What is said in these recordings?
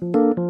คุณ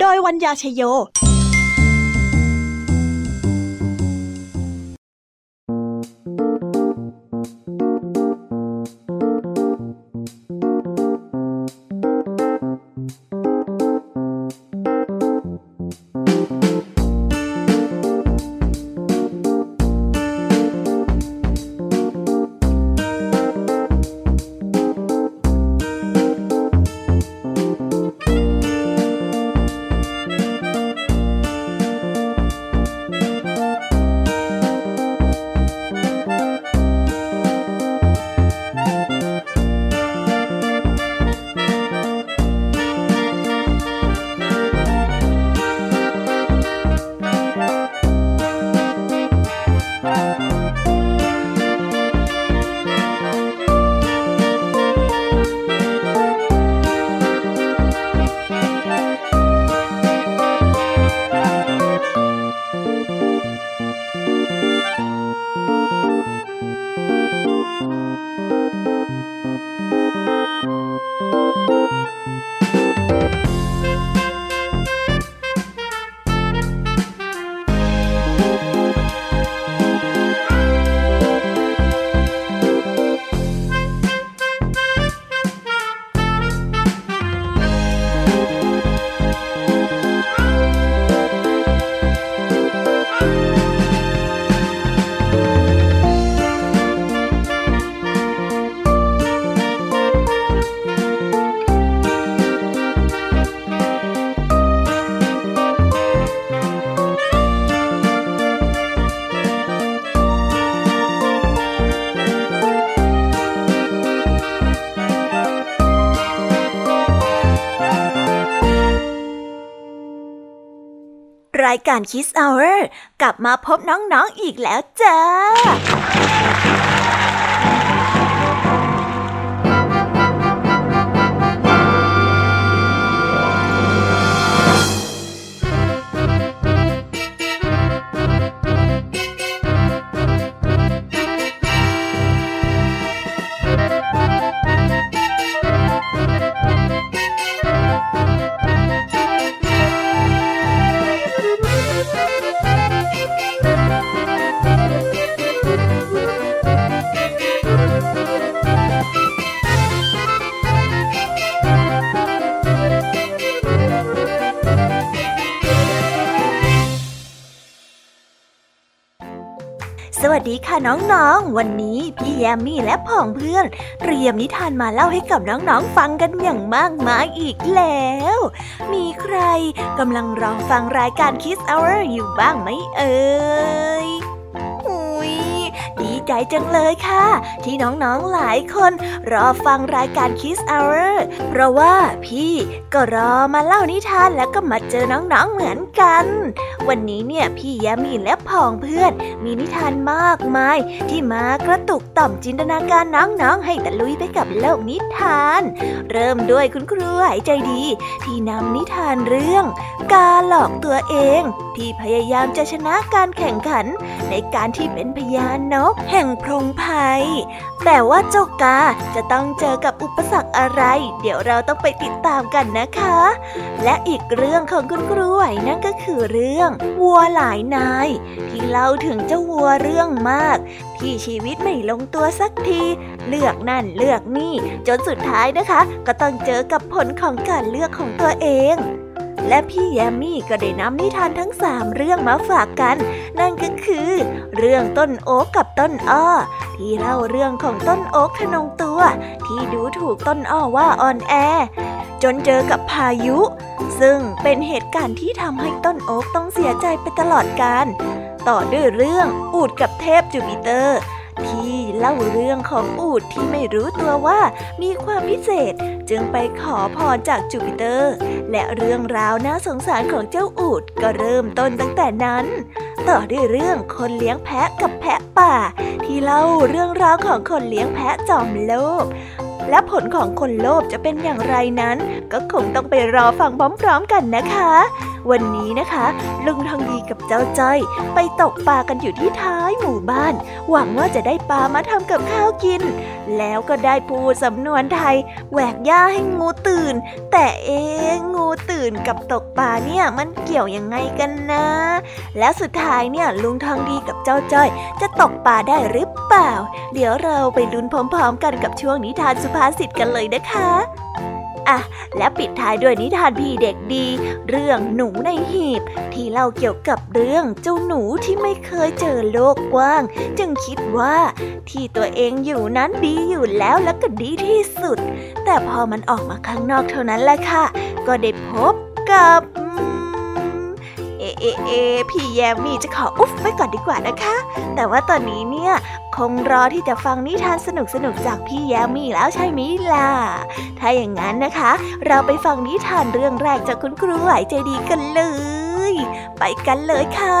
โดยวัญญาชยโยายการ Kiss Hour กลับมาพบน้องๆออีกแล้วจ้า ค่ะน้องๆ วันนี้พี่แยมมี่และพ่องเพื่อน เตรียมนิทานมาเล่าให้กับน้องๆ ฟังกันอย่างมากมายอีกแล้ว มีใครกำลังรอฟังรายการ Kiss Hour อยู่บ้างไหมเอ่ย ใจจังเลยค่ะ ที่น้องๆหลายคนรอฟังรายการ Kiss Hour เพราะว่าพี่ก็รอมาเล่านิทานแล้วก็มาเจอน้องๆเหมือนกัน วันนี้เนี่ยพี่ยามีและพองเพื่อน มีนิทานมากมาย ที่มากระตุกต่อมจินตนาการน้องๆ ให้ตะลุยไปกับโลกนิทาน เริ่มด้วยคุณครูหายใจดี ที่นำนิทานเรื่องกาหลอกตัวเอง ที่พยายามจะชนะการแข่งขัน ในการที่เป็นพญานนกแห่งพรงภัยแต่ว่าเจ้ากาจะต้องเจอกับอุปสรรคอะไร เดี๋ยวเราต้องไปติดตามกันนะคะ และอีกเรื่องของคุณครูไหวนั่นก็คือเรื่อง วัวหลายนาย ที่เล่าถึงเจ้าวัวเรื่องมาก ที่ชีวิตไม่ลงตัวสักที เลือกนั่นเลือกนี่ จนสุดท้ายนะคะ ก็ต้องเจอกับผลของการเลือกของตัวเอง และพี่แยมมี่ก็ได้นำนิทานทั้งสามเรื่องมาฝากกัน นั่นก็คือ เรื่องต้นโอ๊กกับต้นอ้อ ที่เล่าเรื่องของต้นโอ๊กทนงตัว ที่ดูถูกต้นอ้อว่าอ่อนแอ จนเจอกับพายุ ซึ่งเป็นเหตุการณ์ที่ทำให้ต้นโอ๊กต้องเสียใจไปตลอดกาลต่อด้วยเรื่องอูดกับเทพจูปิเตอร์ ที่เล่าเรื่องของอูดที่ไม่รู้ตัวว่ามีความพิเศษจึงไปขอพรจากจูปิเตอร์ และเรื่องราวน่าสงสารของเจ้าอูดก็เริ่มต้นตั้งแต่นั้น ต่อด้วยเรื่องคนเลี้ยงแพะกับแพะป่า ที่เล่าเรื่องราวของคนเลี้ยงแพะจอมโลภและผลของคนโลภจะเป็นอย่างไรนั้น ก็คงต้องไปรอฟังพร้อมๆกันนะคะ วันนี้นะคะ ลุงทองดีกับเจ้าจ้อย ไปตกปลากันอยู่ที่ท้ายหมู่บ้าน หวังว่าจะได้ปลามาทำกับข้าวกิน แล้วก็ได้พูดสำนวนไทย แหวกหญ้าให้งูตื่น แต่เอ๊งูตื่นกับตกปลาเนี่ยมันเกี่ยวยังไงกันนะ และสุดท้ายเนี่ยลุงทองดีกับเจ้าจ้อย จะตกปลาได้หรือเปล่า เดี๋ยวเราไปลุ้นพร้อมๆ กันกับช่วงนิทานสุภาษิตกันเลยนะคะ อะ และปิดท้ายด้วยนิทานพี่เด็กดี เรื่องหนูในหีบ ที่เล่าเกี่ยวกับเรื่องเจ้าหนูที่ไม่เคยเจอโลกกว้าง จึงคิดว่าที่ตัวเองอยู่นั้นดีอยู่แล้วและก็ดีที่สุด แต่พอมันออกมาข้างนอกเท่านั้นแหละค่ะ ก็ได้พบกับ เอเอพี่แยมมี่จะขออุ๊บไว้ก่อนดีกว่านะคะ แต่ว่าตอนนี้เนี่ยคงรอที่จะฟังนิทานสนุกสนุกจากพี่แยมมี่แล้วใช่ไหมล่ะ ถ้าอย่างนั้นนะคะ เราไปฟังนิทานเรื่องแรกจากคุณครูไหวใจดีกันเลย ไปกันเลยค่ะ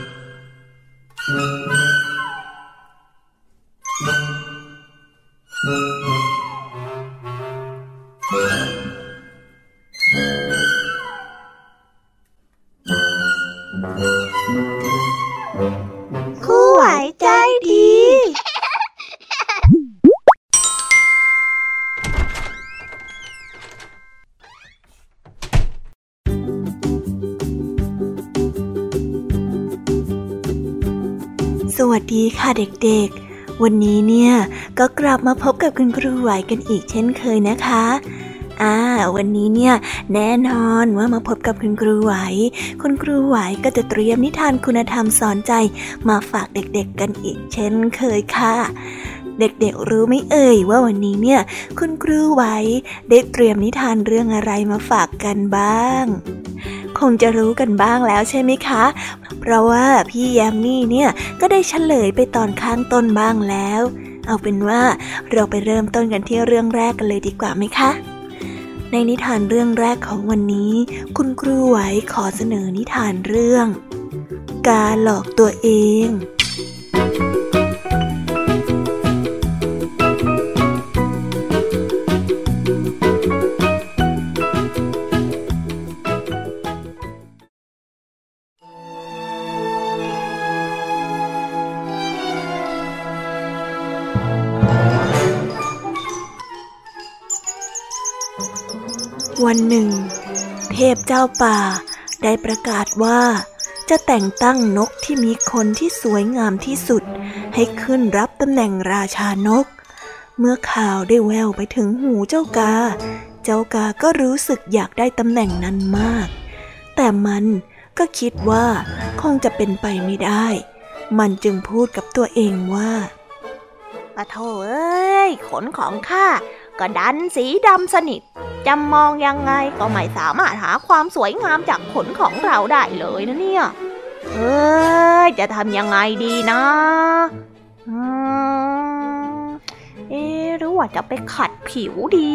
ดีค่ะเด็กๆ วันนี้เนี่ยก็กลับมาพบกับคุณครูไหวกันอีกเช่นเคยนะคะอ่าวันนี้เนี่ยแน่นอนว่ามาพบกับคุณครูไหว คุณครูไหวก็จะเตรียมนิทานคุณธรรมสอนใจมาฝากเด็กๆกันอีกเช่นเคยค่ะเด็กๆ รู้ไหมเอ่ยว่าวันนี้เนี่ย คุณครูไว้ได้เตรียมนิทานเรื่องอะไรมาฝากกันบ้าง คงจะรู้กันบ้างแล้วใช่ไหมคะ เพราะว่าพี่แยามี่เนี่ยก็ได้เฉลยไปตอนข้างต้นบ้างแล้ว เอาเป็นว่าเราไปเริ่มต้นกันที่เรื่องแรกกันเลยดีกว่าไหมคะ ในนิทานเรื่องแรกของวันนี้ คุณครูไหวขอเสนอนิทานเรื่อง การหลอกตัวเอง วันหนึ่ง เทพเจ้าป่าได้ประกาศว่าจะแต่งตั้งนกที่มีคนที่สวยงามที่สุด ให้ขึ้นรับตำแหน่งราชานก เมื่อข่าวได้แววไปถึงหูเจ้ากา เจ้ากาก็รู้สึกอยากได้ตำแหน่งนั้นมาก แต่มันก็คิดว่าคงจะเป็นไปไม่ได้ มันจึงพูดกับตัวเองว่าปะโถเอ้ย ขนของข้า ก็ดันสีดำสนิทจะมองยังไงก็ไม่สามารถหาความสวยงามจากขนของเราได้เลยนะเนี่ย เอ้ยจะทำยังไงดีนะเอ๊หรือว่าจะไปขัดผิวดี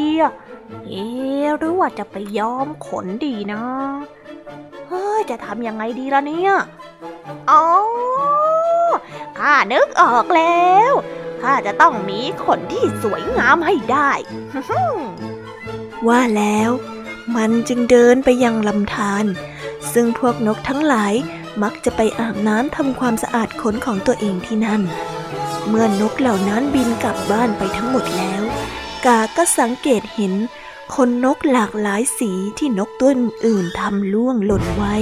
เอ๊หรือว่าจะไปย้อมขนดีนะเฮ้ยจะทำยังไงดีล่ะเนี่ย อ๋อข้านึกออกแล้ว ข้าจะต้องมีขนที่สวยงามให้ได้ ว่าแล้ว มันจึงเดินไปยังลำธารซึ่งพวกนกทั้งหลายมักจะไปอาบน้ำทำความสะอาดขนของตัวเองที่นั่น เมื่อนกเหล่านั้นบินกลับบ้านไปทั้งหมดแล้ว กาก็สังเกตเห็นขนนกหลากหลายสีที่นกตัวอื่นทำล่วงหล่นไว้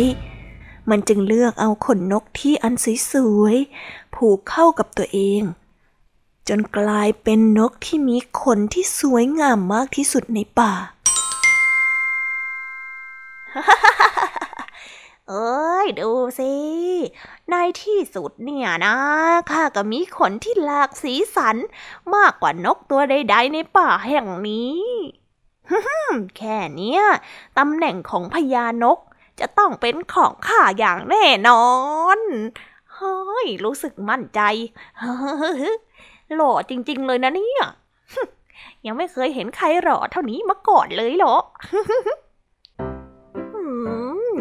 มันจึงเลือกเอาขนนกที่อันสวยๆผูกเข้ากับตัวเอง จนกลายเป็นนกที่มีขนที่สวยงามมากที่สุดในป่า เอ้ย ดูสิ ในที่สุดเนี่ยนะข้าก็มีขนที่หลากสีสัน มากกว่านกตัวใดๆในป่าแห่งนี้แค่นี้ตำแหน่งของพญานกจะต้องเป็นของข้าอย่างแน่นอน เฮ้ย รู้สึกมั่นใจ หล่อจริง ๆ เลยนะเนี่ย ยังไม่เคยเห็นใครหล่อเท่านี้มาก่อนเลยเหรอ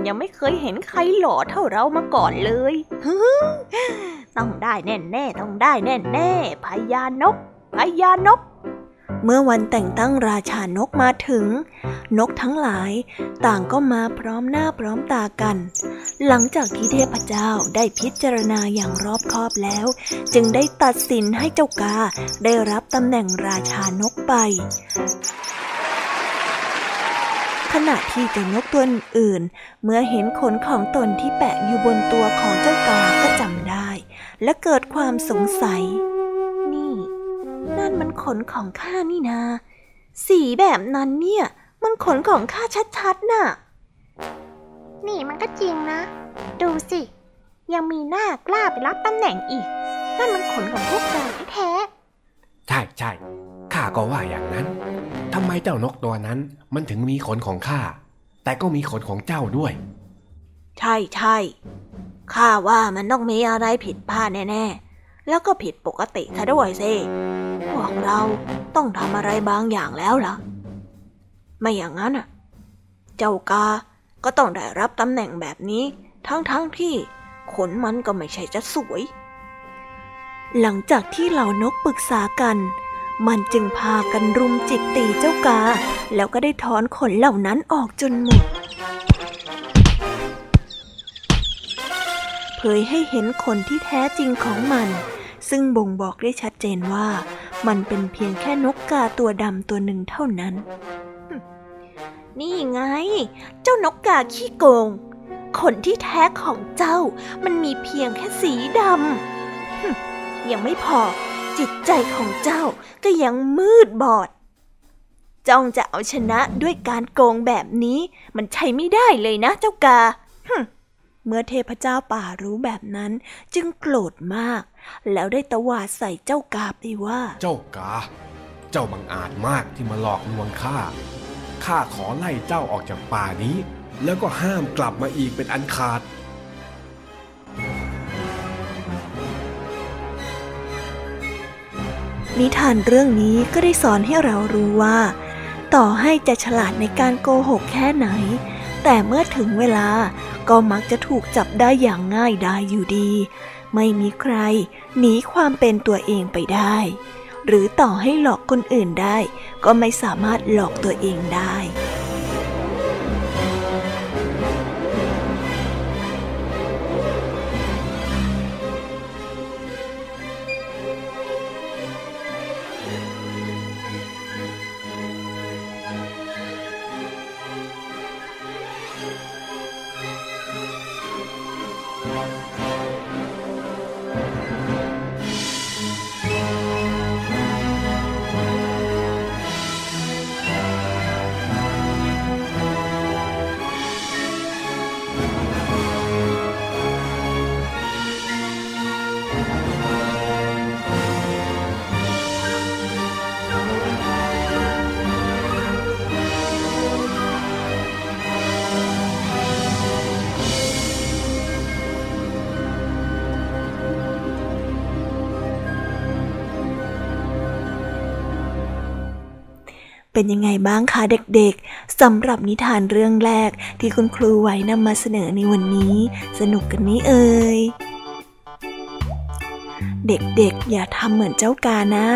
ยังไม่เคยเห็นใครหล่อเท่าเรามาก่อนเลยต้องได้แน่แน่ต้องได้แน่แน่พญานก พญานก เมื่อวันแต่งตั้งราชานกมาถึง นกทั้งหลายต่างก็มาพร้อมหน้าพร้อมตากัน หลังจากที่เทพเจ้าได้พิจารณาอย่างรอบคอบแล้ว จึงได้ตัดสินให้เจ้ากาได้รับตำแหน่งราชานกไป ขณะที่เจ้านกตัวอื่น เมื่อเห็นขนของตนที่แปะอยู่บนตัวของเจ้ากาก็จำได้ และเกิดความสงสัย นั่นมันขนของข้านี่นา สีแบบนั้นเนี่ย มันขนของข้าชัดๆน่ะ นี่มันก็จริงนะ ดูสิ ยังมีหน้ากล้าไปรับตำแหน่งอีก นั่นมันขนของพวกเราแท้ใช่ใช่ข้าก็ว่าอย่างนั้นทำไมเจ้านกตัวนั้นมันถึงมีขนของข้า แต่ก็มีขนของเจ้าด้วย ใช่ใช่ข้าว่ามันต้องมีอะไรผิดพลาดแน่ๆ แล้วก็ผิดปกติซะด้วยสิพวกเราต้องทำอะไรบางอย่างแล้วล่ะ ไม่อย่างนั้นอะ เจ้ากาก็ต้องได้รับตำแหน่งแบบนี้ ทั้งๆทที่ขนมันก็ไม่ใช่จะสวย หลังจากที่เหล่านกปรึกษากัน มันจึงพากันรุมจิกตีเจ้ากา แล้วก็ได้ถอนขนเหล่านั้นออกจนหมดเผยให้เห็นขนที่แท้จริงของมัน ซึ่งบ่งบอกได้ชัดเจนว่า มันเป็นเพียงแค่นกกาตัวดำตัวหนึ่งเท่านั้น นี่ไง เจ้านกกาขี้โกง ขนที่แท้ของเจ้า มันมีเพียงแค่สีดำยังไม่พอ จิตใจของเจ้าก็ยังมืดบอดจ้องจะเอาชนะด้วยการโกงแบบนี้ มันใช้ไม่ได้เลยนะเจ้ากา เมื่อเทพเจ้าป่ารู้แบบนั้น จึงโกรธมาก แล้วได้ตวาดใส่เจ้ากาไปว่า เจ้ากา เจ้าบังอาจมากที่มาหลอกลวงข้า ข้าขอไล่เจ้าออกจากป่านี้ แล้วก็ห้ามกลับมาอีกเป็นอันขาดนิทานเรื่องนี้ก็ได้สอนให้เรารู้ว่า ต่อให้จะฉลาดในการโกหกแค่ไหน แต่เมื่อถึงเวลาก็มักจะถูกจับได้อย่างง่ายดายอยู่ดี ไม่มีใครหนีความเป็นตัวเองไปได้ หรือต่อให้หลอกคนอื่นได้ ก็ไม่สามารถหลอกตัวเองได้ เป็นยังไงบ้างคะเด็กๆสำหรับนิทานเรื่องแรกที่คุณครูไหวนำมาเสนอในวันนี้ สนุกกันนี้เอ่ยเด็กๆ อย่าทำเหมือนเจ้ากานะ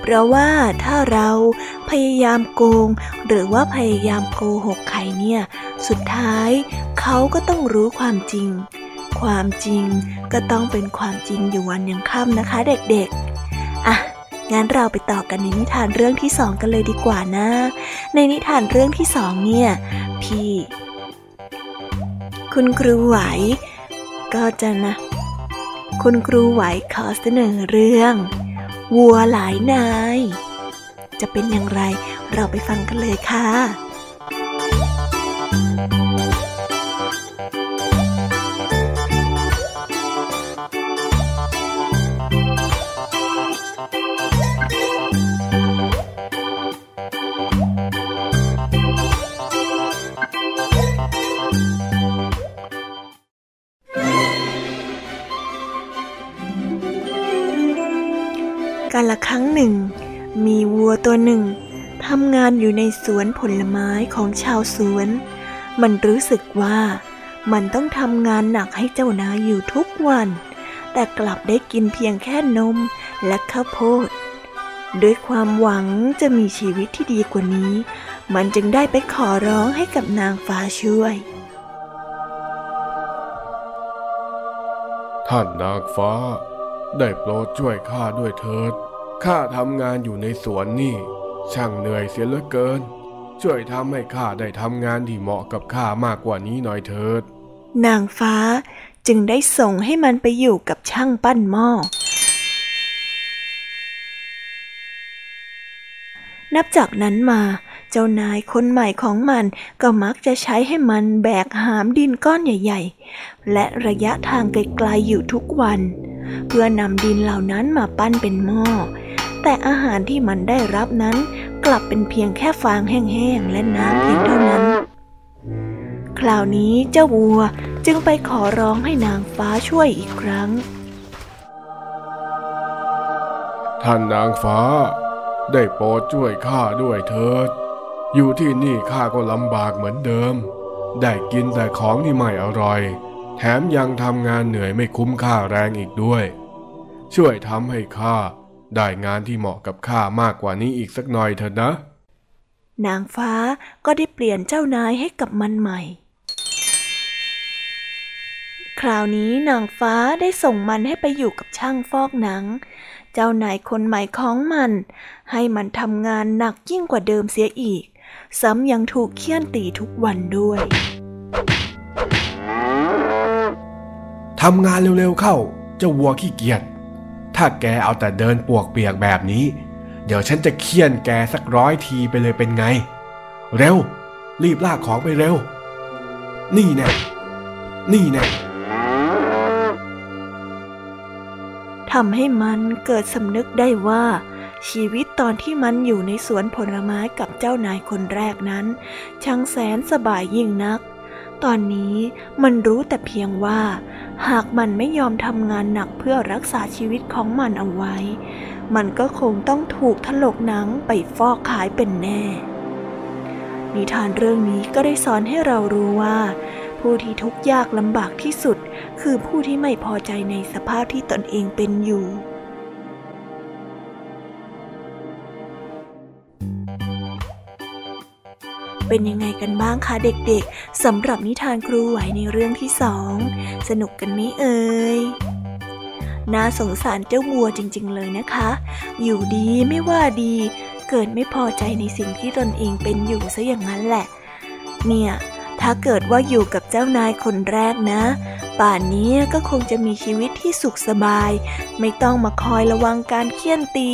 เพราะว่าถ้าเราพยายามโกง หรือว่าพยายามโกหกใครเนี่ย สุดท้ายเขาก็ต้องรู้ความจริง ความจริงก็ต้องเป็นความจริงอยู่วันยังค่ำนะคะ เด็กๆ งั้นเราไปต่อกันในนิทานเรื่องที่สองกันเลยดีกว่านะ ในนิทานเรื่องที่สองเนี่ย พี่ คุณครูไหว ก็จะนะ คุณครูไหวขอเสนอเรื่อง วัวหลายนาย จะเป็นอย่างไรเราไปฟังกันเลยค่ะ อยู่ในสวนผลไม้ของชาวสวน มันรู้สึกว่ามันต้องทำงานหนักให้เจ้านายอยู่ทุกวัน แต่กลับได้กินเพียงแค่นมและข้าวโพด ด้วยความหวังจะมีชีวิตที่ดีกว่านี้ มันจึงได้ไปขอร้องให้กับนางฟ้าช่วย ท่านนางฟ้า ได้โปรดช่วยข้าด้วยเถิด ข้าทำงานอยู่ในสวนนี่ ช่างเหนื่อยเสียเหลือเกิน ช่วยทำให้ข้าได้ทำงานที่เหมาะกับข้ามากกว่านี้หน่อยเถิด นางฟ้าจึงได้ส่งให้มันไปอยู่กับช่างปั้นหม้อ นับจากนั้นมา เจ้านายคนใหม่ของมันก็มักจะใช้ให้มันแบกหามดินก้อนใหญ่ ๆ และระยะทางไกลๆอยู่ทุกวัน เพื่อนำดินเหล่านั้นมาปั้นเป็นหม้อ แต่อาหารที่มันได้รับนั้น กลับเป็นเพียงแค่ฟางแห้งๆและน้ำเพียงเท่านั้น คราวนี้เจ้าวัวจึงไปขอร้องให้นางฟ้าช่วยอีกครั้ง ท่านนางฟ้า ได้โปรดช่วยข้าด้วยเถิด อยู่ที่นี่ข้าก็ลำบากเหมือนเดิม ได้กินแต่ของที่ไม่อร่อย แถมยังทำงานเหนื่อยไม่คุ้มค่าแรงอีกด้วย ช่วยทำให้ข้า ได้งานที่เหมาะกับข้ามากกว่านี้อีกสักหน่อยเถอะนะ นางฟ้าก็ได้เปลี่ยนเจ้านายให้กับมันใหม่ คราวนี้นางฟ้าได้ส่งมันให้ไปอยู่กับช่างฟอกหนัง เจ้านายคนใหม่ของมัน ให้มันทำงานหนักยิ่งกว่าเดิมเสียอีก ซ้ำยังถูกเคี่ยนตีทุกวันด้วยทำงานเร็วๆเข้า เจ้าวัวขี้เกียจ ถ้าแกเอาแต่เดินปวกเปียกแบบนี้ เดี๋ยวฉันจะเคี่ยนแกสักร้อยทีไปเลยเป็นไง เร็ว รีบลากของไปเร็ว นี่แน่นี่แน่ทำให้มันเกิดสำนึกได้ว่า ชีวิตตอนที่มันอยู่ในสวนผลไม้กับเจ้านายคนแรกนั้น ช่างแสนสบายยิ่งนัก ตอนนี้มันรู้แต่เพียงว่า หากมันไม่ยอมทำงานหนักเพื่อรักษาชีวิตของมันเอาไว้ มันก็คงต้องถูกถลกหนังไปฟอกขายเป็นแน่ นิทานเรื่องนี้ก็ได้สอนให้เรารู้ว่า ผู้ที่ทุกข์ยากลำบากที่สุด คือผู้ที่ไม่พอใจในสภาพที่ตนเองเป็นอยู่ เป็นยังไงกันบ้างคะเด็กๆสำหรับนิทานครูไหวในเรื่องที่สอง สนุกกันไหมเอ่ยน่าสงสารเจ้าวัวจริง ๆ เลยนะคะ อยู่ดีไม่ว่าดี เกิดไม่พอใจในสิ่งที่ตนเองเป็นอยู่ซะอย่างนั้นแหละ เนี่ย ถ้าเกิดว่าอยู่กับเจ้านายคนแรกนะ ป่านนี้ก็คงจะมีชีวิตที่สุขสบาย ไม่ต้องมาคอยระวังการเคี่ยนตี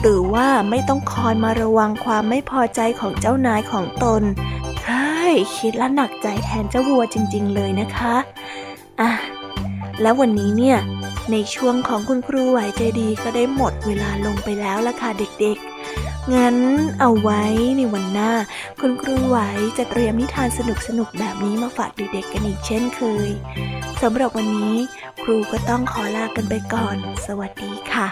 หรือว่าไม่ต้องคอยมาระวังความไม่พอใจของเจ้านายของตนเฮ้ยคิดและหนักใจแทนเจ้าวัวจริง ๆ เลยนะคะอะแล้ววันนี้เนี่ย ในช่วงของคุณครูไหวใจดีก็ได้หมดเวลาลงไปแล้วละค่ะเด็กๆ งั้นเอาไว้ในวันหน้า คุณครูไหวจะเตรียมนิทานสนุกๆแบบนี้มาฝากเด็กๆกันอีกเช่นเคยสำหรับวันนี้ ครูก็ต้องขอลากันไปก่อน สวัสดีค่ะ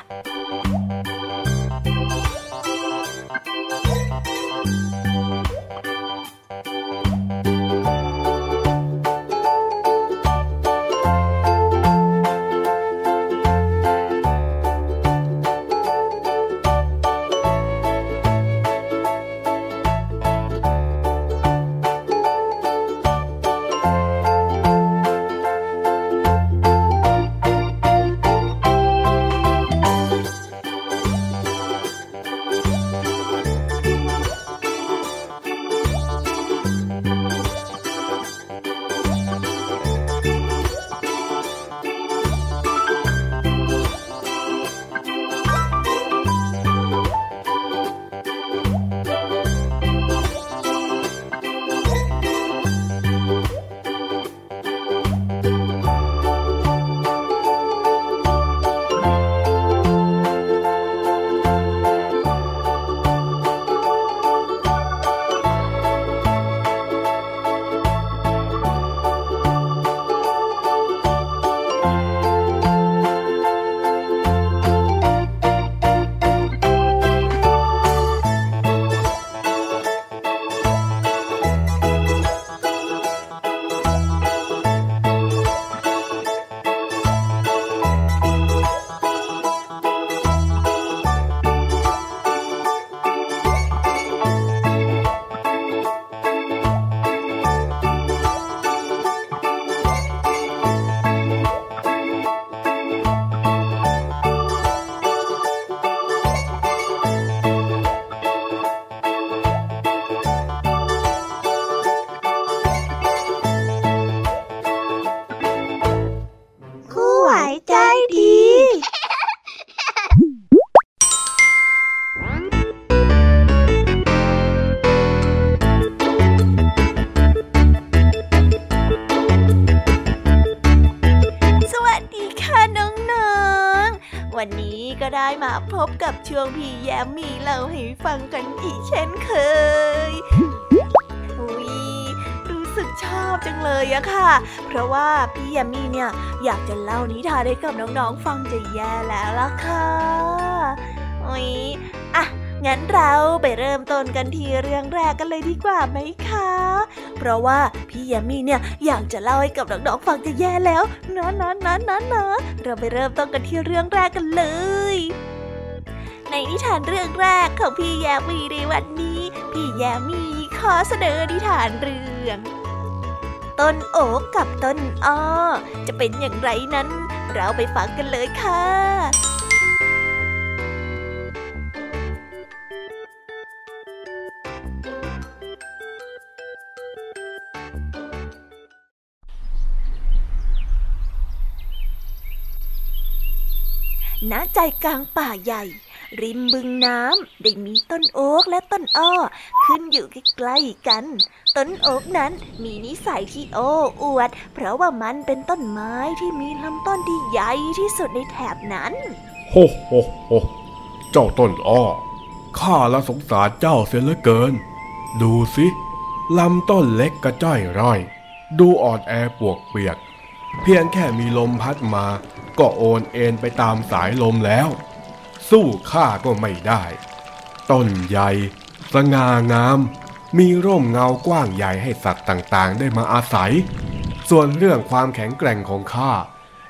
วงพี่แยมมีเล่าให้ฟังกันอีกเช่นเคยอุ้ยรู้สึกชอบจังเลยอะค่ะ เพราะว่าพี่แยมมี่เนี่ยอยากจะเล่านิทานให้กับน้องๆฟังจะแย่แล้วล่ะค่ะอุ้ยอะงั้นเราไปเริ่มต้นกันที่เรื่องแรกกันเลยดีกว่าไหมคะ เพราะว่าพี่ยามีเนี่ยอยากจะเล่าให้กับน้องๆฟังจะแย่แล้วนะนะนะนะนะเราไปเริ่มต้นกันที่เรื่องแรกกันเลย ในนิทานเรื่องแรกของพี่แยมมีในวันนี้ พี่แยมมีขอเสนอนิทานเรื่อง ต้นโอกกับต้นอ้อ จะเป็นอย่างไรนั้น เราไปฟังกันเลยค่ะณใจกลางป่าใหญ่ ริมบึงน้ำได้มีต้นโอ๊กและต้นอ้อ ขึ้นอยู่ใกล้ๆกัน ต้นโอ๊กนั้นมีนิสัยที่โอ้อวด เพราะว่ามันเป็นต้นไม้ที่มีลำต้นที่ใหญ่ที่สุดในแถบนั้นโฮโฮโฮเจ้าต้นอ้อข้าละสงสารเจ้าเสียเหลือเกิน ดูสิลำต้นเล็กกระจ้อยร่อย ดูอ่อนแอปวกเปียก เพียงแค่มีลมพัดมา ก็โอนเอ็นไปตามสายลมแล้ว สู้ข้าก็ไม่ได้ ต้นใหญ่ สง่างาม มีร่มเงากว้างใหญ่ให้สัตว์ต่างๆ ได้มาอาศัย ส่วนเรื่องความแข็งแกร่งของข้า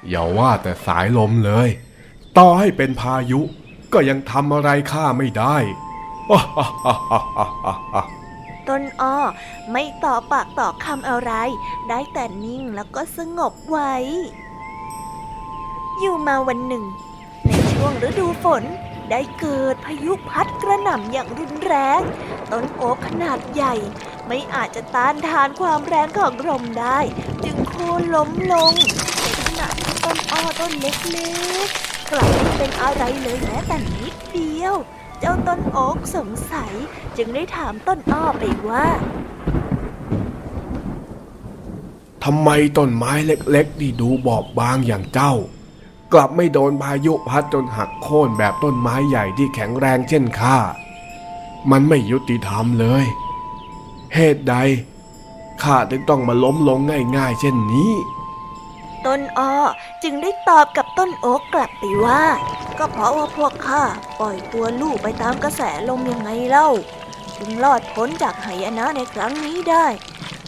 อย่าว่าแต่สายลมเลย ต่อให้เป็นพายุก็ยังทำอะไรข้าไม่ได้ ต้นอ้อไม่ต่อปากต่อคำอะไร ได้แต่นิ่งแล้วก็สงบไว้ อยู่มาวันหนึ่ง ช่วงฤดูฝนได้เกิดพายุพัดกระหน่ำอย่างรุนแรง ต้นโอ๊กขนาดใหญ่ ไม่อาจจะต้านทานความแรงของลมได้ จึงโค่นล้มลงในขณะที่ต้นอ้อต้นเล็กๆกลับไม่เป็นอะไรเลยแม้แต่นิดเดียว เจ้าต้นโอ๊กสงสัยจึงได้ถามต้นอ้อไปว่าทำไมต้นไม้เล็กๆที่ดูบอบบางอย่างเจ้า กลับไม่โดนพายุพัดจนหักโค่นแบบต้นไม้ใหญ่ที่แข็งแรงเช่นข้า มันไม่ยุติธรรมเลย เหตุใดข้าถึงต้องมาล้มลงง่ายๆ เช่นนี้ ต้นอ้อจึงได้ตอบกับต้นโอ๊กกลับไปว่า ก็เพราะว่าพวกข้าปล่อยตัวลูกไปตามกระแสลมยังไงเล่า จึงรอดพ้นจากหายนะในครั้งนี้ได้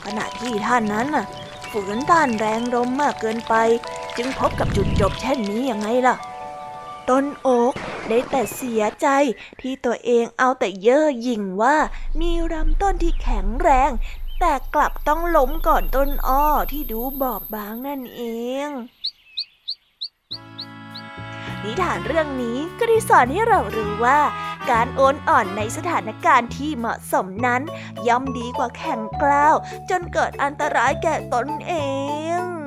ขณะที่ท่านนั้นน่ะฝืนต้านแรงลมมากเกินไป จึงพบกับจุดจบเช่นนี้ยังไงล่ะต้นโอ๊กได้แต่เสียใจที่ตัวเองเอาแต่เย่อหยิ่งว่ามีลำต้นที่แข็งแรง แต่กลับต้องล้มก่อนต้นอ้อที่ดูบอบบางนั่นเองนิทานเรื่องนี้ก็ได้สอนให้เรารู้ว่า การโอนอ่อนในสถานการณ์ที่เหมาะสมนั้น ย่อมดีกว่าแข่งกล้าว จนเกิดอันตรายแก่ตนเอง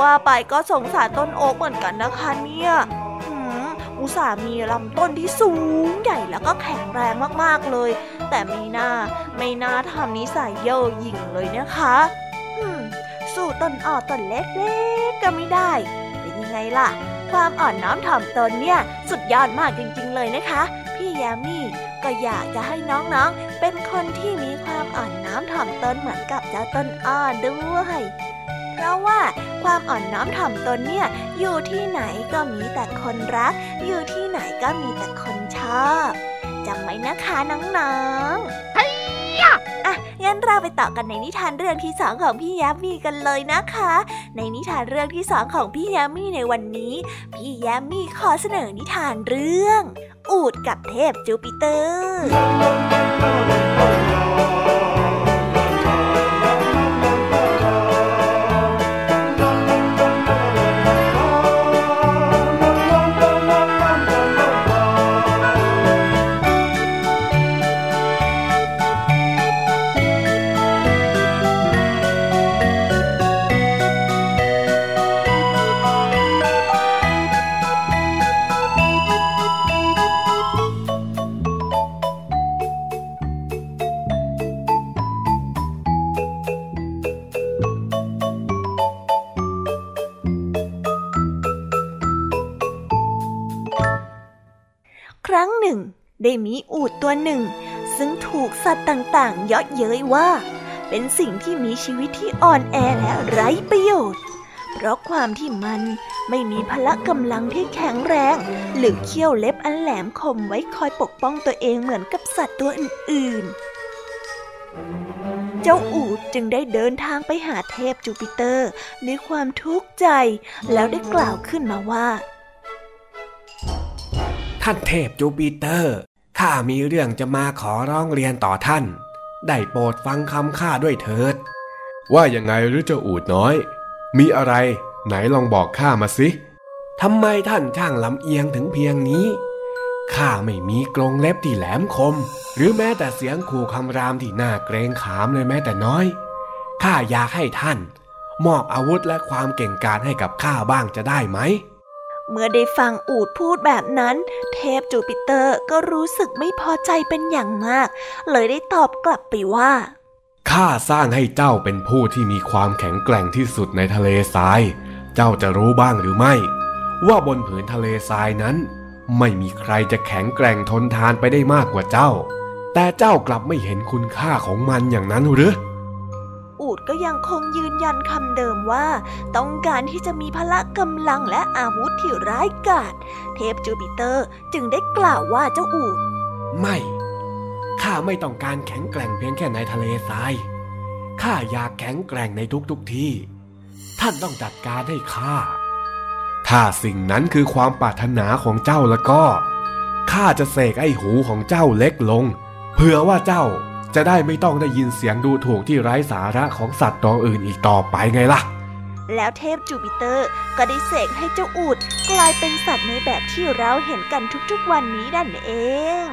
ว่าไปก็สงสารต้นโอ๊กเหมือนกันนะคะเนี่ยหืมอุตส่าห์มีลำต้นที่สูงใหญ่แล้วก็แข็งแรงมากๆเลย แต่ไม่น่าไม่น่าทำนิสัยเย่อหยิ่งเลยนะคะอืมสู้ต้นอ้อต้นเล็กๆก็ไม่ได้ เป็นยังไงล่ะ ความอ่อนน้อมถ่อมตนเนี่ยสุดยอดมากจริง ๆ เลยนะคะ พี่ยามี่ก็อยากจะให้น้องๆ เป็นคนที่มีความอ่อนน้อมถ่อมตนเหมือนกับเจ้าต้นอ้อด้วย ราะว่าความอ่อนน้อมถ่อมตนเนี่ย อยู่ที่ไหนก็มีแต่คนรัก อยู่ที่ไหนก็มีแต่คนชอบจำไว้นะคะน้องๆเฮ้ยอะงั้นเราไปต่อกันในนิทานเรื่องที่สองของพี่ยามีกันเลยนะคะ ในนิทานเรื่องที่สองของพี่ยามีในวันนี้ พี่ยามีขอเสนอนิทานเรื่อง อูดกับเทพจูปิเตอร์ ตัวหนึ่ง ซึ่งถูกสัตว์ต่างๆ เยาะเย้ยว่า เป็นสิ่งที่มีชีวิตที่อ่อนแอและไร้ประโยชน์ เพราะความที่มันไม่มีพละกำลังที่แข็งแรง หรือเขี้ยวเล็บอันแหลมคมไว้คอยปกป้องตัวเองเหมือนกับสัตว์ตัวอื่นๆ เจ้าอูฐจึงได้เดินทางไปหาเทพจูปิเตอร์ด้วยความทุกข์ใจ แล้วได้กล่าวขึ้นมาว่าท่านเทพจูปิเตอร์ ข้ามีเรื่องจะมาขอร้องเรียนต่อท่าน ได้โปรดฟังคำข้าด้วยเถิด ว่ายังไงหรือเจ้าอูดน้อย มีอะไรไหนลองบอกข้ามาสิทำไมท่านช่างลำเอียงถึงเพียงนี้ข้าไม่มีกรงเล็บที่แหลมคม หรือแม้แต่เสียงขู่คำรามที่น่าเกรงขามเลยแม้แต่น้อยข้าอยากให้ท่าน มอบอาวุธและความเก่งกาจให้กับข้าบ้างจะได้ไหม เมื่อได้ฟังอูดพูดแบบนั้น เทพจูปิเตอร์ก็รู้สึกไม่พอใจเป็นอย่างมาก เลยได้ตอบกลับไปว่า ข้าสร้างให้เจ้าเป็นผู้ที่มีความแข็งแกร่งที่สุดในทะเลทราย เจ้าจะรู้บ้างหรือไม่ ว่าบนผืนทะเลทรายนั้น ไม่มีใครจะแข็งแกร่งทนทานไปได้มากกว่าเจ้า แต่เจ้ากลับไม่เห็นคุณค่าของมันอย่างนั้นหรือ อูดก็ยังคงยืนยันคำเดิมว่า ต้องการที่จะมีพละกำลังและอาวุธที่ร้ายกาจเทพจูปิเตอร์จึงได้กล่าวว่าเจ้าอูดไม่ ข้าไม่ต้องการแข็งแกร่งเพียงแค่ในทะเลทราย ข้าอยากแข็งแกร่งในทุกๆทที่ ท่านต้องจัดการให้ข้า ถ้าสิ่งนั้นคือความปรารถนาของเจ้าแล้วก็ ข้าจะเสกไอ้หูของเจ้าเล็กลงเพื่อว่าเจ้า จะได้ไม่ต้องได้ยินเสียงดูถูกที่ไร้สาระของสัตว์ตัวอื่นอีกต่อไปไงล่ะ แล้วเทพจูปิเตอร์ก็ได้เสกให้เจ้าอูดกลายเป็นสัตว์ในแบบที่เราเห็นกันทุกๆวันนี้นั่นเอง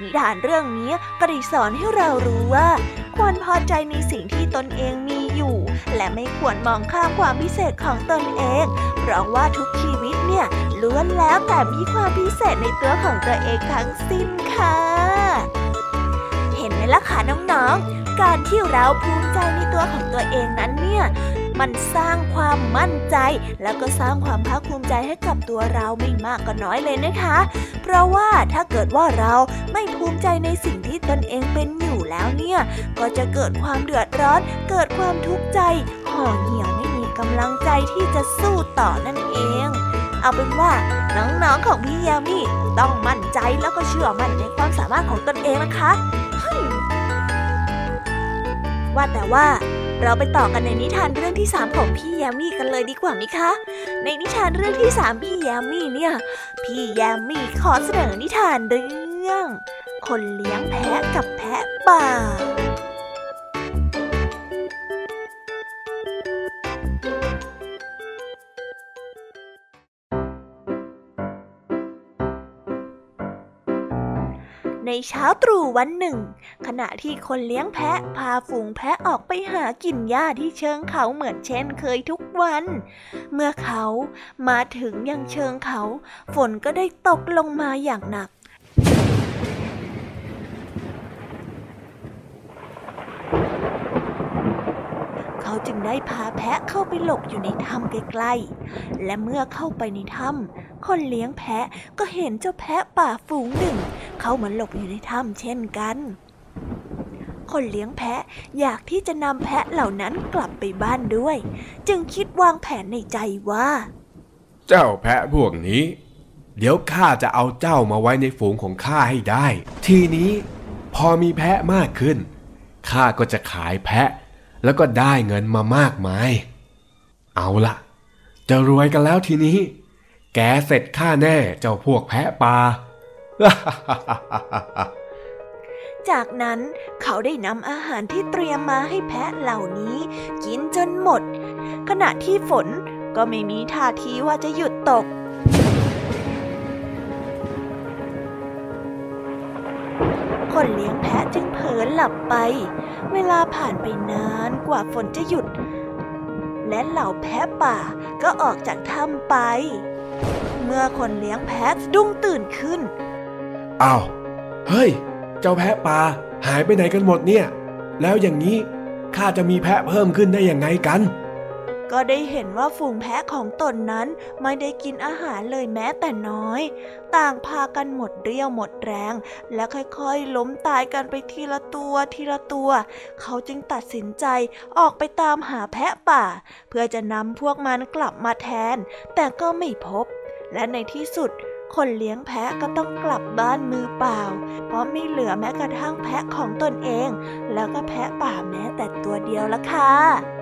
นิทานเรื่องนี้ก็ได้สอนให้เรารู้ว่า ควรพอใจในสิ่งที่ตนเองมีอยู่ และไม่ควรมองข้ามความพิเศษของตนเอง เพราะว่าทุกชีวิตเนี่ยล้วนแล้วแต่มีความพิเศษในตัวของตัวเองทั้งสิ้นค่ะ มล่ะคะน้องๆ การที่เราภูมิใจในตัวของตัวเองนั้นเนี่ยมันสร้างความมั่นใจ แล้วก็สร้างความภาคภูมิใจให้กับตัวเราไม่มากก็น้อยเลยนะคะ เพราะว่าถ้าเกิดว่าเราไม่ภูมิใจในสิ่งที่ตนเองเป็นอยู่แล้วเนี่ย ก็จะเกิดความเดือดร้อน เกิดความทุกข์ใจห่อเหี่ยวไม่มีกำลังใจที่จะสู้ต่อนั่นเอง เอาเป็นว่าน้องๆของพี่ยามีต้องมั่นใจแล้วก็เชื่อมั่นในความสามารถของตนเองนะคะ ว่าแต่ว่าเราไปต่อกันในนิทานเรื่องที่ 3 ของพี่แยมมี่กันเลยดีกว่าไหมคะ ในนิทานเรื่องที่ 3 พี่แยมมี่เนี่ย พี่แยมมี่ขอเสนอนิทานเรื่อง คนเลี้ยงแพะกับแพะป่า ในเช้าตรู่วันหนึ่ง ขณะที่คนเลี้ยงแพะพาฝูงแพะออกไปหากินหญ้าที่เชิงเขาเหมือนเช่นเคยทุกวัน เมื่อเขามาถึงยังเชิงเขา ฝนก็ได้ตกลงมาอย่างหนักเขาจึงได้พาแพะเข้าไปหลบอยู่ในถ้ำใกล้ๆ และเมื่อเข้าไปในถ้ำคนเลี้ยงแพะก็เห็นเจ้าแพะป่าฝูงหนึ่ง เข้ามาหลบอยู่ในถ้ำเช่นกัน คนเลี้ยงแพะอยากที่จะนำแพะเหล่านั้นกลับไปบ้านด้วย จึงคิดวางแผนในใจว่า เจ้าแพะพวกนี้ เดี๋ยวข้าจะเอาเจ้ามาไว้ในฝูงของข้าให้ได้ ทีนี้พอมีแพะมากขึ้นข้าก็จะขายแพะ แล้วก็ได้เงินมามากมาย เอาละจะรวยกันแล้วทีนี้ แกเสร็จข้าแน่เจ้าพวกแพะป่า จากนั้นเขาได้นำอาหารที่เตรียมมาให้แพะเหล่านี้ กินจนหมด ขณะที่ฝนก็ไม่มีท่าทีว่าจะหยุดตก คนเลี้ยงแพะจึงเผลอหลับไป เวลาผ่านไปนานกว่าฝนจะหยุด และเหล่าแพะป่าก็ออกจากถ้ำไป เมื่อคนเลี้ยงแพะดุ้งตื่นขึ้น อ้าวเฮ้ย เจ้าแพะป่าหายไปไหนกันหมดเนี่ย แล้วอย่างนี้ข้าจะมีแพะเพิ่มขึ้นได้ยังไงกัน ก็ได้เห็นว่าฝูงแพะของตนนั้นไม่ได้กินอาหารเลยแม้แต่น้อย ต่างพากันหมดเรี่ยวหมดแรง และค่อยๆ ล้มตายกันไปทีละตัวทีละตัว เขาจึงตัดสินใจออกไปตามหาแพะป่า เพื่อจะนำพวกมันกลับมาแทน แต่ก็ไม่พบและในที่สุด คนเลี้ยงแพะก็ต้องกลับบ้านมือเปล่า เพราะไม่เหลือแม้กระทั่งแพะของตนเอง แล้วก็แพะป่าแม้แต่ตัวเดียวละค่ะ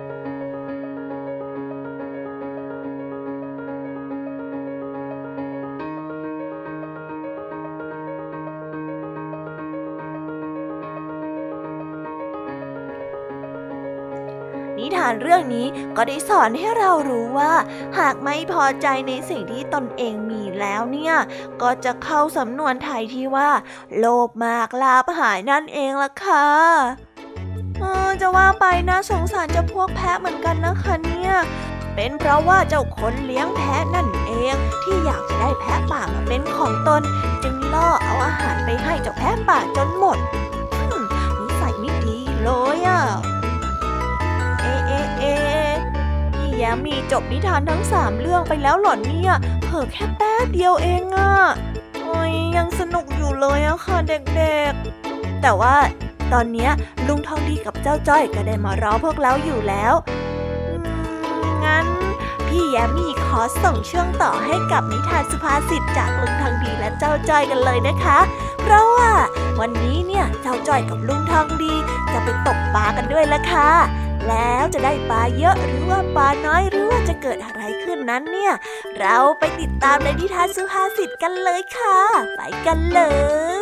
นิทานเรื่องนี้ก็ได้สอนให้เรารู้ว่า หากไม่พอใจในสิ่งที่ตนเองมีแล้วเนี่ย ก็จะเข้าสำนวนไทยที่ว่า โลภมากลาภหายนั่นเองล่ะค่ะเออจะว่าไปนะสงสารเจ้าพวกแพะเหมือนกันนะคะเนี่ยเป็นเพราะว่าเจ้าคนเลี้ยงแพะนั่นเองที่อยากจะได้แพะป่ามาเป็นของตน จึงล่อเอาอาหารไปให้เจ้าแพะป่าจนหมดอืมนิสัยไม่ดีเลยอะ ยมมีจบนิทานทั้งสามเรื่องไปแล้วหรอเนี่ยเพิ่แค่แป๊บเดียวเองอะโอ้ยยังสนุกอยู่เลยอะค่ะเด็กๆ แต่ว่าตอนนี้ลุงทองดีกับเจ้าจ้อยก็ได้มารอพวกเราอยู่แล้วงั้นพี่แยมมี่ขอส่งช่วงต่อให้กับนิทานสุภาษิตจากลุงทองดีและเจ้าจ้อยกันเลยนะคะ เพราะว่าวันนี้เนี่ยเจ้าจ้อยกับลุงทองดีจะไปตกปลากันด้วยละค่ะ แล้วจะได้ปลาเยอะหรือว่าปลาน้อยหรือว่าจะเกิดอะไรขึ้นนั้นเนี่ย เราไปติดตามในนิทานสุภาษิตกันเลยค่ะ ไปกันเลย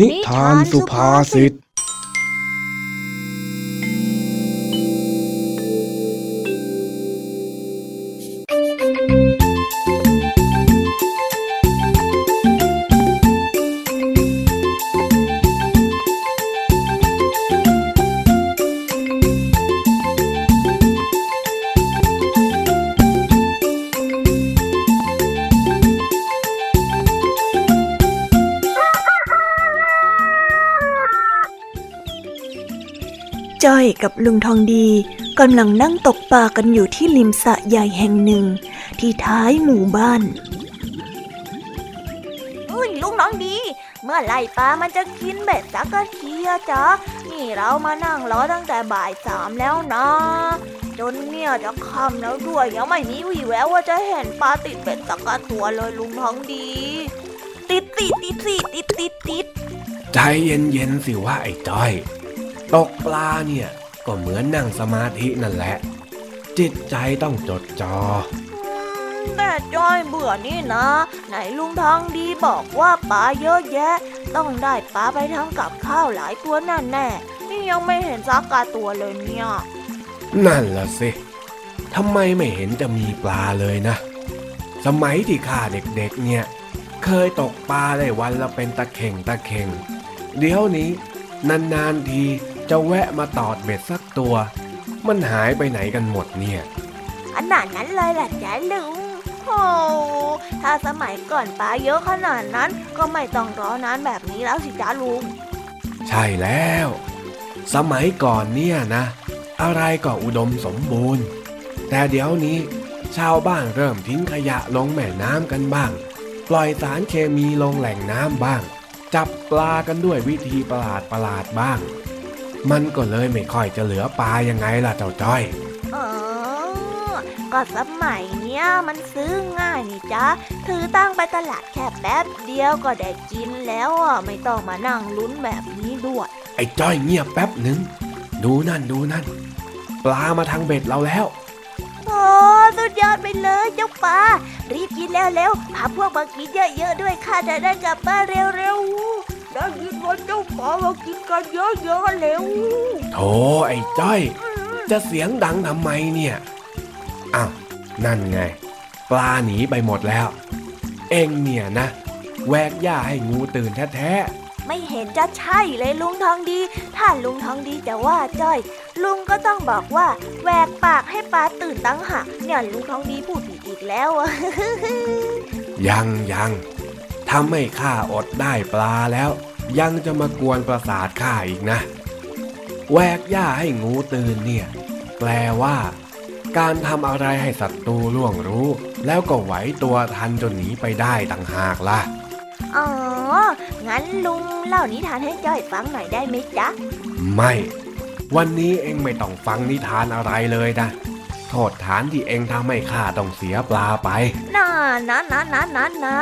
นิทานสุภาษิต ลุงทองดีกำลังนั่งตกปลากันอยู่ที่ริมสระใหญ่แห่งหนึ่ง ที่ท้ายหมู่บ้านอุ้ยลุงน้องดี เมื่อไหร่ปลามันจะกินเบ็ดสักทีอะจ๊ะนี่เรามานั่งรอตั้งแต่บ่ายสามแล้วนะ จนเนี่ยจะค่ำแล้วด้วยยังไม่มีวี่แววว่าจะเห็นปลาติดเบ็ดสักตัวเลยลุงท้องดี ติดติดติดติดติดติดติดใจเย็นๆสิว่าไอ้จ้อย ตกปลาเนี่ย ก็เหมือนนั่งสมาธินั่นแหละ จิตใจต้องจดจอแต่จ้อยเบื่อนี่นะ ไหนลุงทองดีบอกว่าปลาเยอะแยะ ต้องได้ปลาไปทำกับข้าวหลายตัวแน่แน่ๆนี่ยังไม่เห็นสักกาตัวเลยเนี่ย นั่นละสิทำไมไม่เห็นจะมีปลาเลยนะ สมัยที่ข้าเด็กๆเนี่ย เคยตกปลาได้วันละเป็นตะเข่งตะเข่ง เดี๋ยวนี้ นานๆที จะแวะมาตอดเบ็ดสักตัว มันหายไปไหนกันหมดเนี่ยขนาดนั้นเลยแหละจ้ะลุงโอ้ถ้าสมัยก่อนปลาเยอะขนาดนั้นก็ไม่ต้องรอนานแบบนี้แล้วสิจ้าลุง ใช่แล้ว สมัยก่อนเนี่ยนะ อะไรก็อุดมสมบูรณ์ แต่เดี๋ยวนี้ ชาวบ้านเริ่มทิ้งขยะลงแม่น้ำกันบ้าง ปล่อยสารเคมีลงแหล่งน้ำบ้าง จับปลากันด้วยวิธีประหลาดประหลาดๆบ้าง มันก็เลยไม่ค่อยจะเหลือปลายังไงล่ะเจ้าจ้อยอ๋อก็สมัยเนี้ยมันซื้อง่ายนี่จ้ะถือตั้งไปตลาดแค่แป๊บเดียวก็ได้กินแล้วอะไม่ต้องมานั่งลุ้นแบบนี้ด้วย ไอ้จ้อยเงียบแป๊บหนึ่งดูนั่นดูนั่น ปลามาทางเบ็ดเราแล้วโอ้สุดยอดไปเลยเจ้าปลารีบกินแล้วเร็วพาพวกมากินเยอะๆด้วยค่ะจะได้กลับบ้านเร็วๆ ได้ยินว่าเจ้าปลามากินกันเยอะๆเร็วโธ่ไอ้จ้อย จะเสียงดังทำไมเนี่ยอ้าวนั่นไง ปลาหนีไปหมดแล้ว เอ็งเนี่ยนะแวกหญ้าให้งูตื่นแท้ไม่เห็นจะใช่เลยลุงทองดี ถ้าลุงทองดีจะว่าจ้อย ลุงก็ต้องบอกว่าแหวกปากให้ปลาตื่นตั้งหากเนี่ยลุงทองดีพูดผิดอีกแล้วอะๆยังยังทำให้ข้าอดได้ปลาแล้ว ยังจะมากวนประสาทข้าอีกนะแหวกหญ้าให้งูตื่นเนี่ย แปลว่า การทำอะไรให้ศัตรูล่วงรู้ แล้วก็ไหวตัวทันจนหนีไปได้ต่างหากล่ะ อ๋อ งั้นลุงเล่านิทานให้จ้อยฟังหน่อยได้ไหมจ๊ะ ไม่ วันนี้เองไม่ต้องฟังนิทานอะไรเลยนะโทษฐานที่เองทำให้ข้าต้องเสียปลาไป น่านะนะนะนะนะ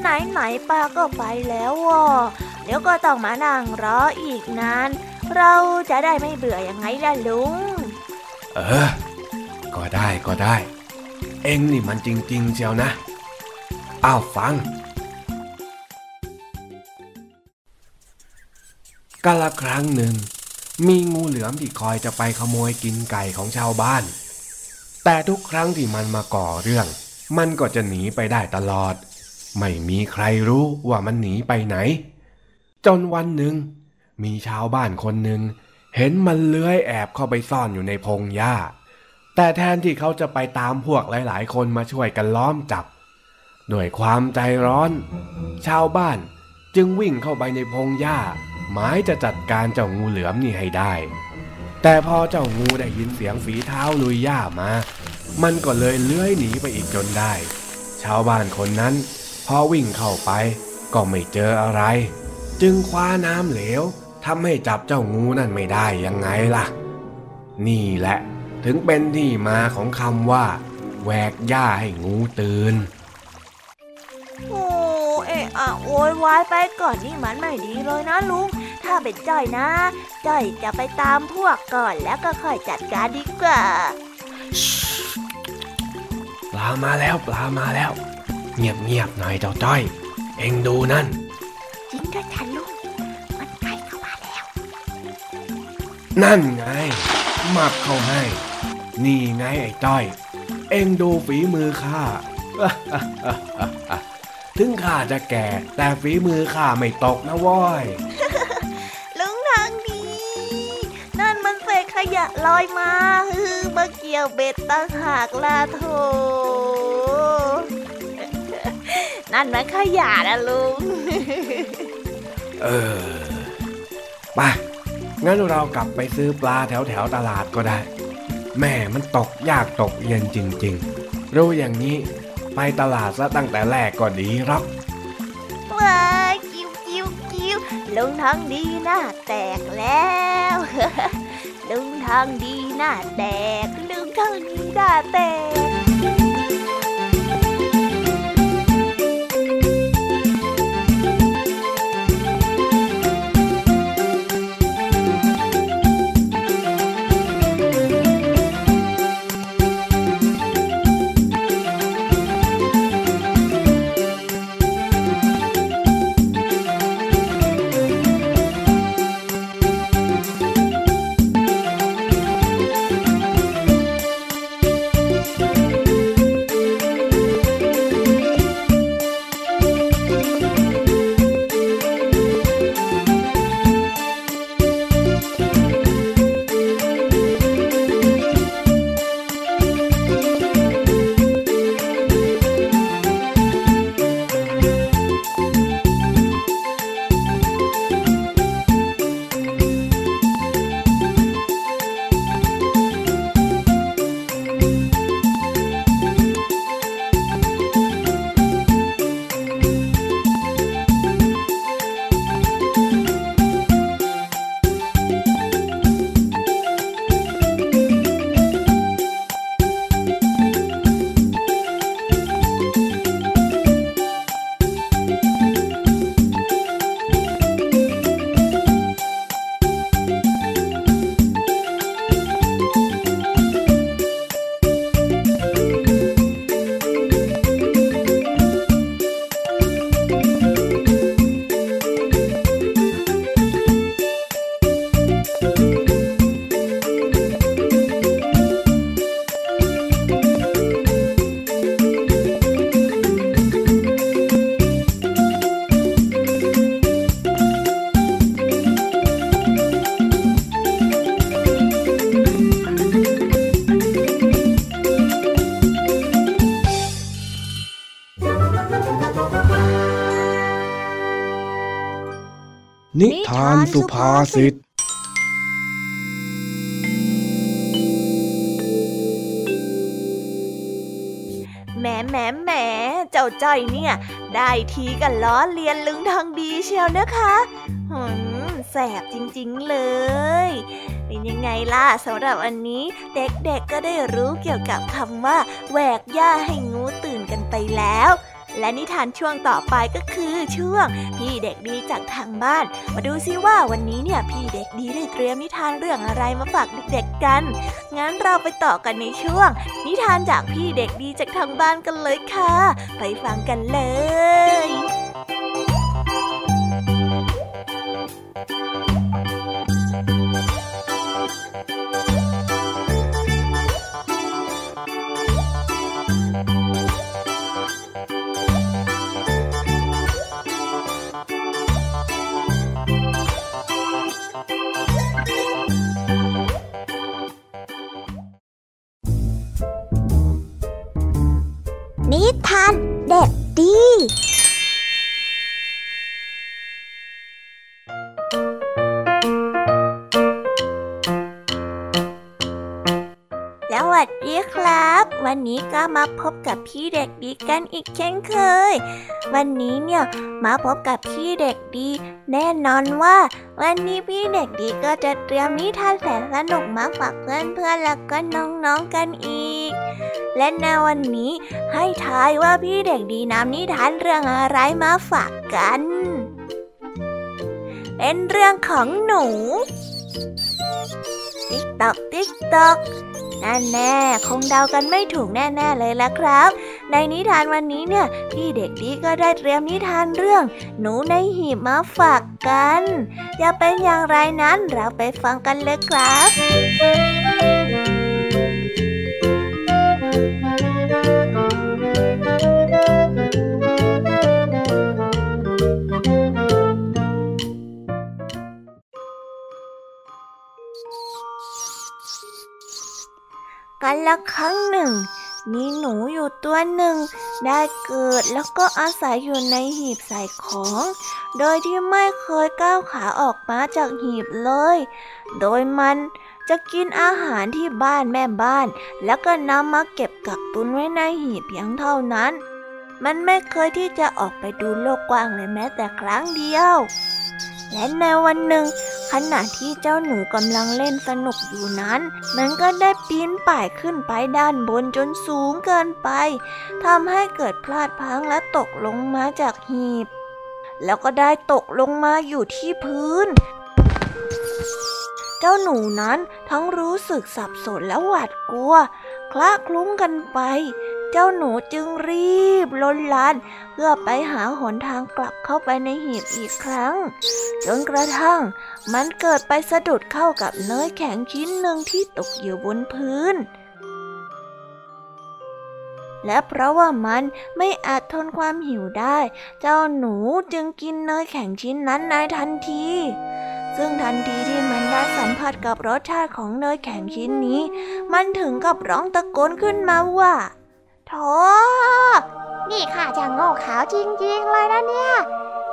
ไหนไหนป้าก็ไปแล้วว่ะ เดี๋ยวก็ต้องมานั่งรออีกนาน เราจะได้ไม่เบื่อยังไงล่ะลุง เออ ก็ได้ก็ได้ เองนี่มันจริง ๆเชียวนะ อ้าวฟังกาละครั้งหนึ่ง มีงูเหลือมที่คอยจะไปขโมยกินไก่ของชาวบ้าน แต่ทุกครั้งที่มันมาก่อเรื่อง มันก็จะหนีไปได้ตลอด ไม่มีใครรู้ว่ามันหนีไปไหน จนวันหนึ่ง มีชาวบ้านคนหนึ่งเห็นมันเลื้อยแอบเข้าไปซ่อนอยู่ในพงหญ้า แต่แทนที่เขาจะไปตามพวกหลาย ๆ คนมาช่วยกันล้อมจับ ด้วยความใจร้อน ชาวบ้านจึงวิ่งเข้าไปในพงหญ้า หมายจะจัดการเจ้างูเหลือมนี่ให้ได้ แต่พอเจ้างูได้ยินเสียงฝีเท้าลุยหญ้ามา มันก็เลยเลื้อยหนีไปอีกจนได้ ชาวบ้านคนนั้นพอวิ่งเข้าไปก็ไม่เจออะไร จึงคว้าน้ำเหลวทำให้จับเจ้างูนั่นไม่ได้ยังไงล่ะ นี่แหละถึงเป็นที่มาของคำว่าแหวกหญ้าให้งูตื่นโอ้เอะอะโวยวายไปก่อนนี่มันไม่ดีเลยนะลุง ถ้าเป็นจ้อยนะจ้อยจะไปตามพวกก่อนแล้วก็ค่อยจัดการดีกว่าปลามาแล้วปลามาแล้ว เงียบเงียบๆหน่อยเจ้าจ้อย เอ็งดูนั่นจ ริงด้วยจ้ะลุงมันใกล้เข้ามาแล้ว นั่นไงมับเข้าให้ นี่ไงไอ้จ้อย เอ็งดูฝีมือข้าถึงข้าจะแก่แต่ฝีมือข้าไม่ตกนะว้อยลุงทางดีนั่นมันเศษขยะลอยมาฮือมาเกี่ยวเบ็ดตั้งหากลาโถนั่นมันขยะนะลุง เออไปงั้นเรากลับไปซื้อปลาแถวแถวตลาดก็ได้ แม่มันตกยากตกเย็นจริงๆ รู้อย่างนี้ไปตลาดซะตั้งแต่แรกก็ดีหรอกว้ายกิ้วกิ้วกิ้วลุงทางดีหน้าแตกแล้วลุงทางดีหน้าแตกลุงทางดีหน้าแตก สุภาษิตแหมแหมแหมเจ้าจ้อยเนี่ย ได้ทีกันล้อเลียนลุงทางดีเชียวนะคะหืมแสสบจริงๆเลย เป็นยังไงล่ะสำหรับวันนี้ เด็กๆก็ได้รู้เกี่ยวกับคำว่าแหวกหญ้าให้งูตื่นกันไปแล้ว และนิทานช่วงต่อไปก็คือช่วงพี่เด็กดีจากทางบ้าน มาดูซิว่าวันนี้เนี่ยพี่เด็กดีได้เตรียมนิทานเรื่องอะไรมาฝากเด็กๆกัน งั้นเราไปต่อกันในช่วง นิทานจากพี่เด็กดีจากทางบ้านกันเลยค่ะ ไปฟังกันเลย นี้ก็ วันนี้ก็มาพบกับพี่เด็กดีกันอีกเช่นเคย วันนี้เนี่ยมาพบกับพี่เด็กดี แน่นอนว่า วันนี้พี่เด็กดีก็จะเตรียมนิทานแสนสนุกมาฝากเพเพื่อนๆแล้วก็น้องๆกันอีก และในวันนี้ให้ทายว่าพี่เด็กดีนำนิทานเรื่องอะไรมาฝากกัน เป็นเรื่องของหนู ติ๊กตอกติ๊กตอก นั่นแน่คงเดากันไม่ถูกแน่ ๆ เลยละครับ ในนิทานวันนี้เนี่ยพี่เด็กดีก็ได้เตรียมนิทานเรื่อง หนูในหีบมาฝากกันจะเป็นอย่างไรนั้นเราไปฟังกันเลยครับ ครั้งหนึ่ง มีหนูอยู่ตัวหนึ่ง ได้เกิดแล้วก็อาศัยอยู่ในหีบใส่ของ โดยที่ไม่เคยก้าวขาออกมาจากหีบเลย โดยมันจะกินอาหารที่บ้านแม่บ้าน แล้วก็นำมาเก็บกักตุนไว้ในหีบเพียงเท่านั้น มันไม่เคยที่จะออกไปดูโลกกว้างเลยแม้แต่ครั้งเดียว และในวันหนึ่ง ขณะที่เจ้าหนูกำลังเล่นสนุกอยู่นั้น มันก็ได้ปีนป่ายขึ้นไปด้านบนจนสูงเกินไปทำให้เกิดพลาดพังและตกลงมาจากหีบ แล้วก็ได้ตกลงมาอยู่ที่พื้น เจ้าหนูนั้นทั้งรู้สึกสับสนและหวาดกลัว คละคลุ้งกันไป เจ้าหนูจึงรีบล้นลาน เพื่อไปหาหนทางกลับเข้าไปในหีบอีกครั้ง จนกระทั่งมันเกิดไปสะดุดเข้ากับเนยแข็งชิ้นหนึ่งที่ตกอยู่บนพื้น และเพราะว่ามันไม่อาจทนความหิวได้ เจ้าหนูจึงกินเนยแข็งชิ้นนั้นในทันที ซึ่งทันทีที่มันได้สัมผัสกับรสชาติของเนยแข็งชิ้นนี้ มันถึงกับร้องตะโกนขึ้นมาว่าโถนี่ข้าจะโง่ขาวจริงๆเลยนะเนี่ย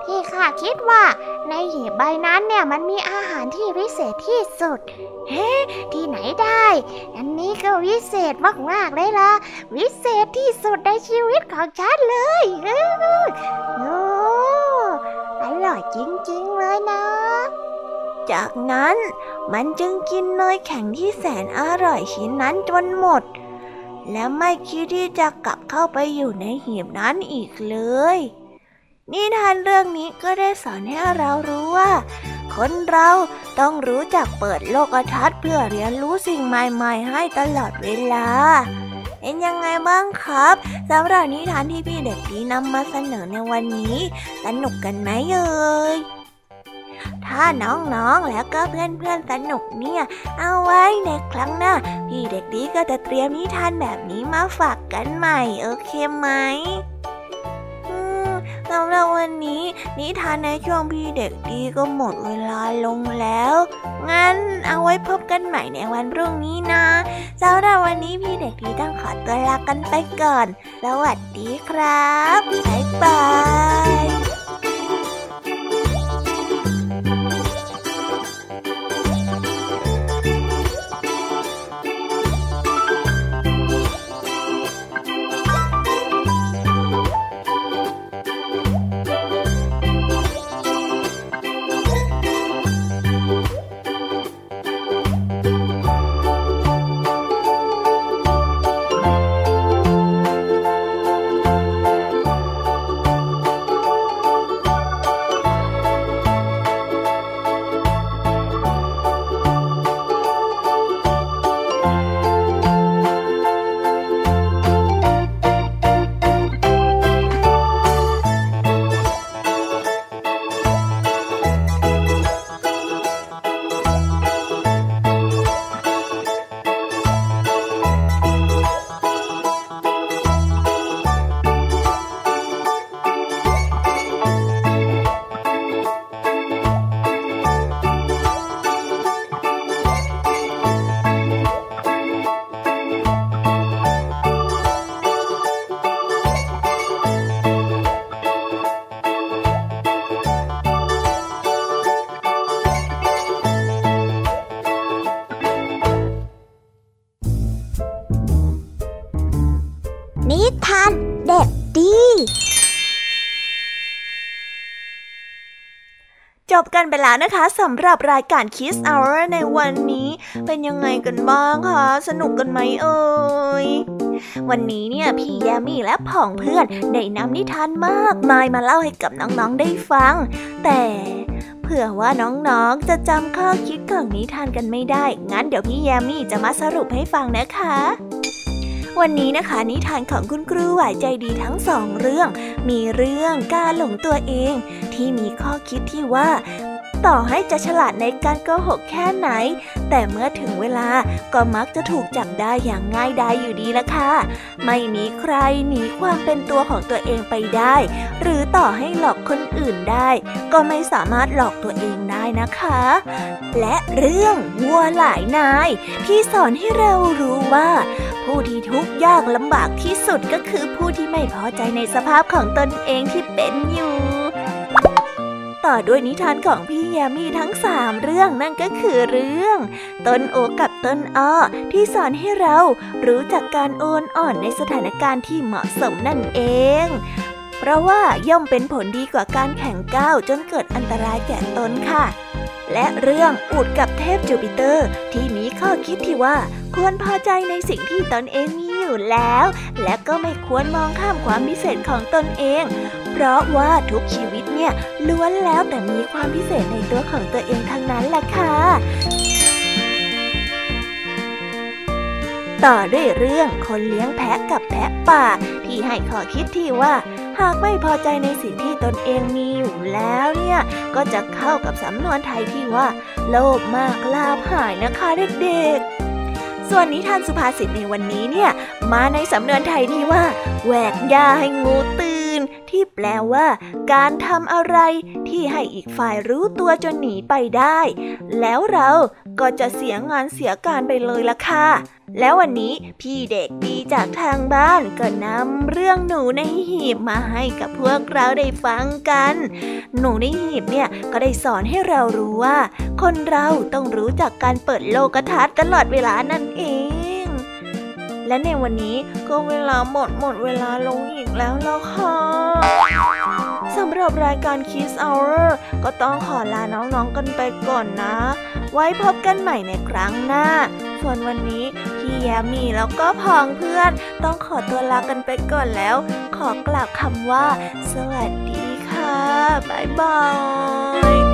ที่ข้าคิดว่าในหีบใบนั้นเนี่ยมันมีอาหารที่วิเศษที่สุด เฮ้ ที่ไหนได้ อันนี้ก็วิเศษมากๆเลยล่ะ วิเศษที่สุดในชีวิตของฉันเลยโอ้อร่อยจริงๆเลยนะ จากนั้นมันจึงกินเนยแข็งที่แสนอร่อยชิ้นนั้นจนหมด และไม่คิดที่จะกลับเข้าไปอยู่ในหีบนั้นอีกเลย นิทานเรื่องนี้ก็ได้สอนให้เรารู้ว่า คนเราต้องรู้จักเปิดโลกทัศน์เพื่อเรียนรู้สิ่งใหม่ๆ ให้ตลอดเวลาเป็นยังไงบ้างครับสำหรับนิทานที่พี่เด็กดีนำมาเสนอในวันนี้ สนุกกันไหมเอ่ย ถ้าน้องๆแล้วก็เพื่อนๆสนุกเนี่ย เอาไว้ในครั้งหน้าพี่เด็กดีก็จะเตรียมนิทานแบบนี้มาฝากกันใหม่โอเคไหมสำหรับวันนี้นิทานในช่วงพี่เด็กดีก็หมดเวลาลงแล้ว งั้นเอาไว้พบกันใหม่ในวันพรุ่งนี้นะสำหรับวันนี้พี่เด็กดีต้องขอตัวลากันไปก่อน สวัสดีครับ บ๊ายบาย กันไปแล้วนะคะสำหรับรายการ Kiss Hour ในวันนี้ เป็นยังไงกันบ้างคะสนุกกันไหมเอ่ยวันนี้เนี่ยพี่แยมี่และผองเพื่อนได้นำนิทานมากมายมาเล่าให้กับน้องๆได้ฟัง แต่เผื่อว่าน้องๆ จะจำข้อคิดของนิทานกันไม่ได้ งั้นเดี๋ยวพี่แยมี่จะมาสรุปให้ฟังนะคะ วันนี้นะคะนิทานของคุณครูไหวใจดีทั้งสองเรื่อง มีเรื่องการหลงตัวเอง ที่มีข้อคิดที่ว่า ต่อให้จะฉลาดในการโกหกแค่ไหน แต่เมื่อถึงเวลาก็มักจะถูกจับได้อย่างง่ายดายอยู่ดีละค่ะ ไม่มีใครหนีความเป็นตัวของตัวเองไปได้ หรือต่อให้หลอกคนอื่นได้ ก็ไม่สามารถหลอกตัวเองได้นะคะ และเรื่องวัวหลายนาย ที่สอนให้เรารู้ว่า ผู้ที่ทุกข์ยากลำบากที่สุดก็คือผู้ที่ไม่พอใจในสภาพของตนเองที่เป็นอยู่ ต่อด้วยนิทานของพี่ยามีทั้งสามเรื่องนั่นก็คือเรื่อง ต้นโอกับต้นอ้อที่สอนให้เรารู้จักการโอนอ่อนในสถานการณ์ที่เหมาะสมนั่นเอง เพราะว่าย่อมเป็นผลดีกว่าการแข่งก้าวจนเกิดอันตรายแก่ตนค่ะ และเรื่องอูดกับเทพจูปิเตอร์ ที่มีข้อคิดที่ว่าควรพอใจในสิ่งที่ตนเองมีอยู่แล้ว และก็ไม่ควรมองข้ามความพิเศษของตนเอง เพราะว่าทุกชีวิตเนี่ยล้วนแล้วแต่มีความพิเศษในตัวของตัวเองทั้งนั้นแหละค่ะต่อด้วยเรื่องคนเลี้ยงแพะกับแพะป่า ที่ให้ข้อคิดที่ว่า หากไม่พอใจในสิ่งที่ตนเองมีอยู่แล้วเนี่ย ก็จะเข้ากับสำนวนไทยที่ว่า โลภมากลาภหายนะคะเด็กๆ ส่วนนิทานสุภาษิตในวันนี้เนี่ย มาในสำนวนไทยที่ว่าแหวกยาให้งูตื่น ที่แปลว่า การทำอะไรที่ให้อีกฝ่ายรู้ตัวจนหนีไปได้ แล้วเราก็จะเสียงานเสียการไปเลยละค่ะ แล้ววันนี้พี่เด็กดีจากทางบ้านก็นำเรื่องหนูในหีบมาให้กับพวกเราได้ฟังกัน หนูในหีบเนี่ยก็ได้สอนให้เรารู้ว่า คนเราต้องรู้จักการเปิดโลกทัศน์ตลอดเวลานั่นเองและในวันนี้ก็เวลาหมดหมดเวลาลงอีกแล้วแล้วค่ะสำหรับรายการ Kiss Hour ก็ต้องขอลาน้องๆกันไปก่อนนะ ไว้พบกันใหม่ในครั้งหน้า ส่วนวันนี้ พี่แยมีแล้วก็พองเพื่อน ต้องขอตัวลากันไปก่อนแล้ว ขอกล่าวคำว่า สวัสดีค่ะบ๊ายบายร